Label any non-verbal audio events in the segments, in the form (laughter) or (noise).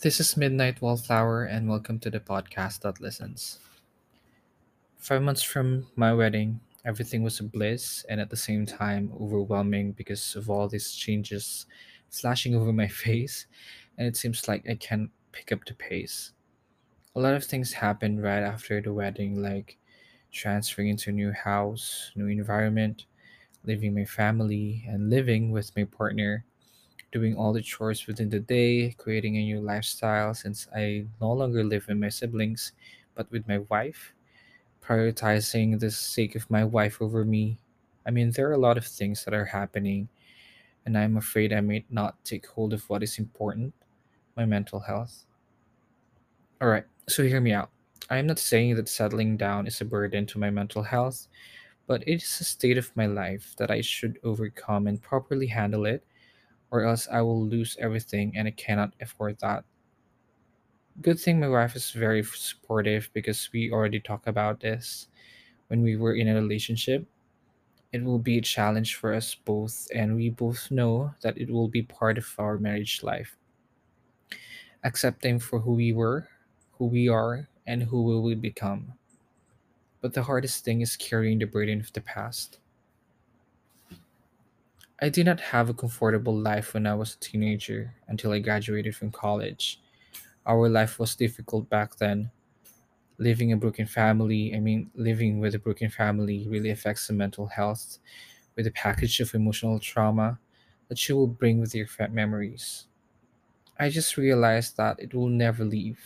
This is Midnight Wallflower, and welcome to the podcast that listens. Five months from my wedding, everything was a bliss and at the same time overwhelming because of all these changes flashing over my (laughs) face, and it seems like I can't pick up the pace. A lot of things happened right after the wedding, like transferring into a new house, new environment, leaving my family, and living with my partner doing all the chores within the day, creating a new lifestyle since I no longer live with my siblings, but with my wife, prioritizing the sake of my wife over me. I mean, there are a lot of things that are happening, and I'm afraid I may not take hold of what is important my mental health. All right, so hear me out. I am not saying that settling down is a burden to my mental health, but it is a state of my life that I should overcome and properly handle it or else I will lose everything and I cannot afford that. Good thing my wife is very supportive because we already talked about this when we were in a relationship. It will be a challenge for us both, and we both know that it will be part of our marriage life. Accepting for who we were, who we are, and who will we will become. But the hardest thing is carrying the burden of the past. I did not have a comfortable life when I was a teenager until I graduated from college. Our life was difficult back then, living a broken family i mean living with a broken family really affects the mental health with a package of emotional trauma that you will bring with your memories. I just realized that it will never leave.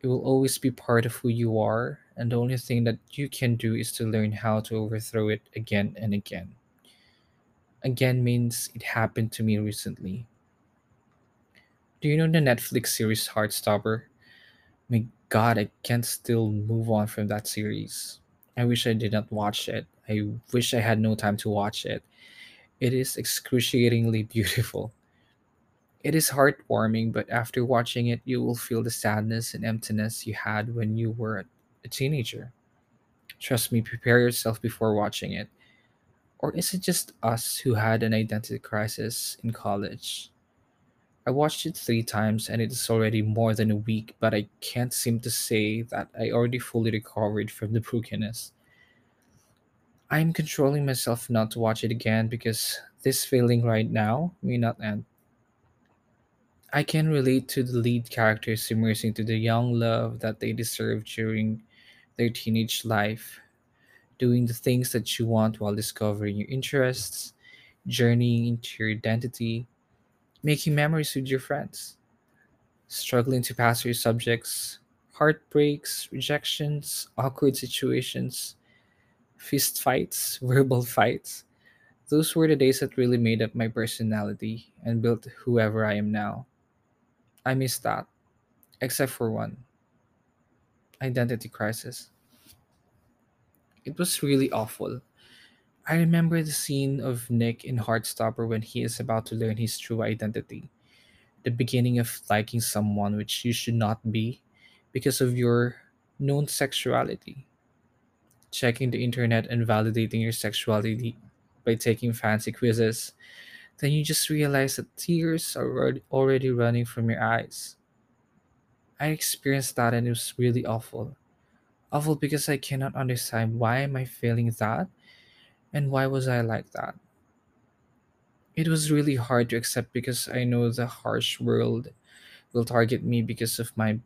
It will always be part of who you are and the only thing that you can do is to learn how to overthrow it again and again again means it happened to me recently do you know the netflix series heartstopper My God, I can't still move on from that series. I wish I did not watch it. I wish I had no time to watch it. It is excruciatingly (laughs) beautiful. It is heartwarming, but after watching it, you will feel the sadness and emptiness you had when you were a teenager. Trust me, prepare yourself before watching it. Or is it just us who had an identity crisis in college? I watched it three times and it is already more than a week, but I can't seem to say that I already fully recovered from the brokenness. I'm controlling myself not to watch it again because this feeling right now may not end. I can relate to the lead characters immersing to the young love that they deserve during their teenage life, doing the things that you want while discovering your interests, journeying into your identity, making memories with your friends. struggling to pass your subjects, heartbreaks, rejections, awkward situations, fist fights, (laughs) verbal fights. Those were the days that really made up my personality and built whoever I am now. I miss that, except for one identity crisis. It was really awful. I remember the scene of Nick in Heartstopper when he is about to learn his true identity. The beginning of liking someone which you should not be because of your known sexuality. checking the internet and validating your sexuality by taking fancy quizzes, then you just realize that tears are already running from your eyes. I experienced that and it was really awful. Awful because I cannot understand why am I feeling that and why was I like that. It was really hard to accept because I know the harsh world will target me because of my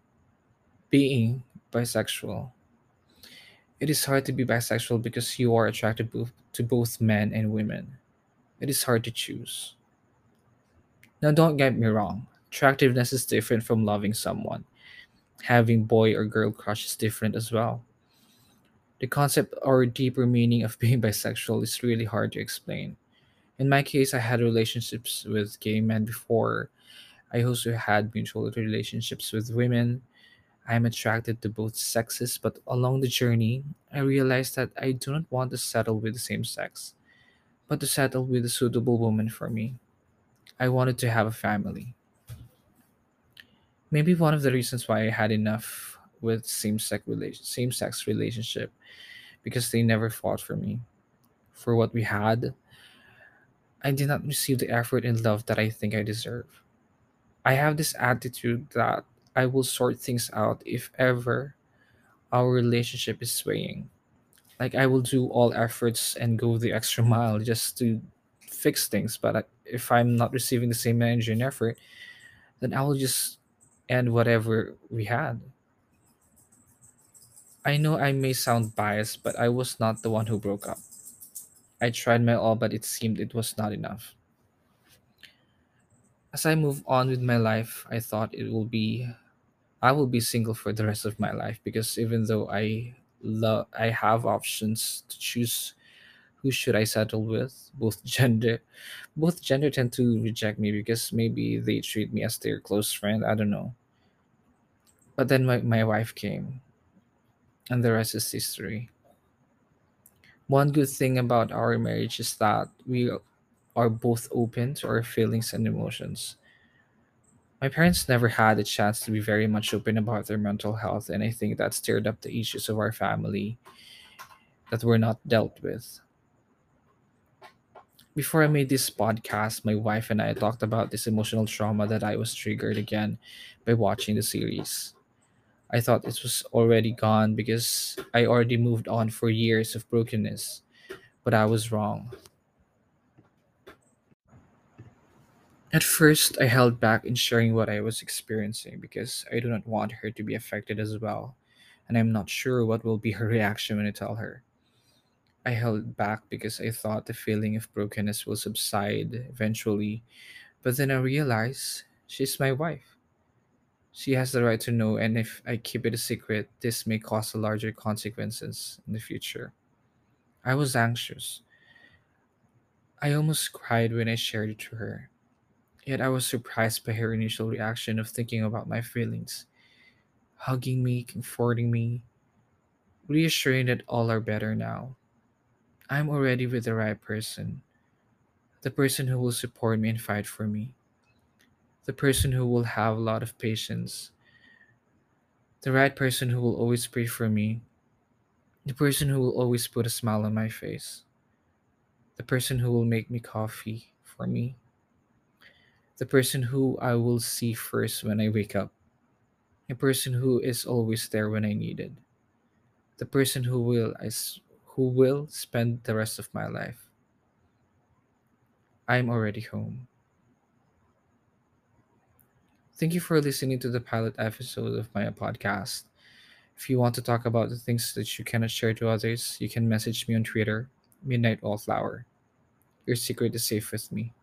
being bisexual. It is hard to be bisexual because you are attracted bo- to both men and women. It is hard to choose. Now, don't get me wrong. Attractiveness is different from loving someone. Having boy or girl crush is different as well. The concept or deeper meaning of (laughs) being bisexual is really hard to explain. In my case, I had relationships with gay men before. I also had mutual relationships with women. I am attracted to both sexes, but along the journey, I realized that I do not want to settle with the same sex, but to settle with a suitable woman for me. I wanted to have a family. Maybe one of the reasons why I had enough with same-sex relation same-sex relationship because they never fought for me. For what we had, I did not receive the effort and love that I think I deserve. I have this attitude that I will sort things out if ever our relationship is swaying. Like I will do all efforts and go the extra mile just to fix things, but if I'm not receiving the same energy and effort, then I will just end whatever we had. I know I may sound biased, but I was not the one who broke up. I tried my all, but it seemed it was not enough. As I move on with my life, I thought it will be I will be single for the rest of my life because even though I love I have options to choose who should I settle with, both (laughs) gender both gender tend to reject me because maybe they treat me as their close friend, I don't know. But then my, my wife came and the rest is history. One good thing about our marriage is that we are both open to our feelings and emotions. My parents never had a chance to be very much open about their mental health, and I think that stirred up the issues of our family that were not dealt with. Before I made this podcast, my wife and I talked about this emotional trauma that I was triggered again by watching the series. I thought it was already gone because I already moved on for years of brokenness, but I was wrong. At first, I held back in sharing what I was experiencing because I do not want her to be affected as well, and I'm not sure what will be her (laughs) reaction when I tell her. I held back because I thought the feeling of brokenness will subside eventually, but then I realized she's my wife. She has the right to know, and if I keep it a secret, this may cause larger consequences in the future. I was anxious. I almost cried when I shared it to her. Yet I was surprised by her initial reaction of thinking about my feelings, hugging me, comforting me, reassuring that all are better now. I'm already with the right person, the person who will support me and fight for me, the person who will have a lot of patience, the right person who will always pray for me, the person who will always put a smile on my face, the person who will make me coffee for me, the person who I will see first when I wake up, a person who is always there when I need it, the person who will I who will spend the rest of my life. I'm already home. Thank you for listening to the pilot episode of my podcast. If you want to talk about the things that you cannot share to others, you can message me on Twitter, Midnight Wallflower. Your secret is safe with me.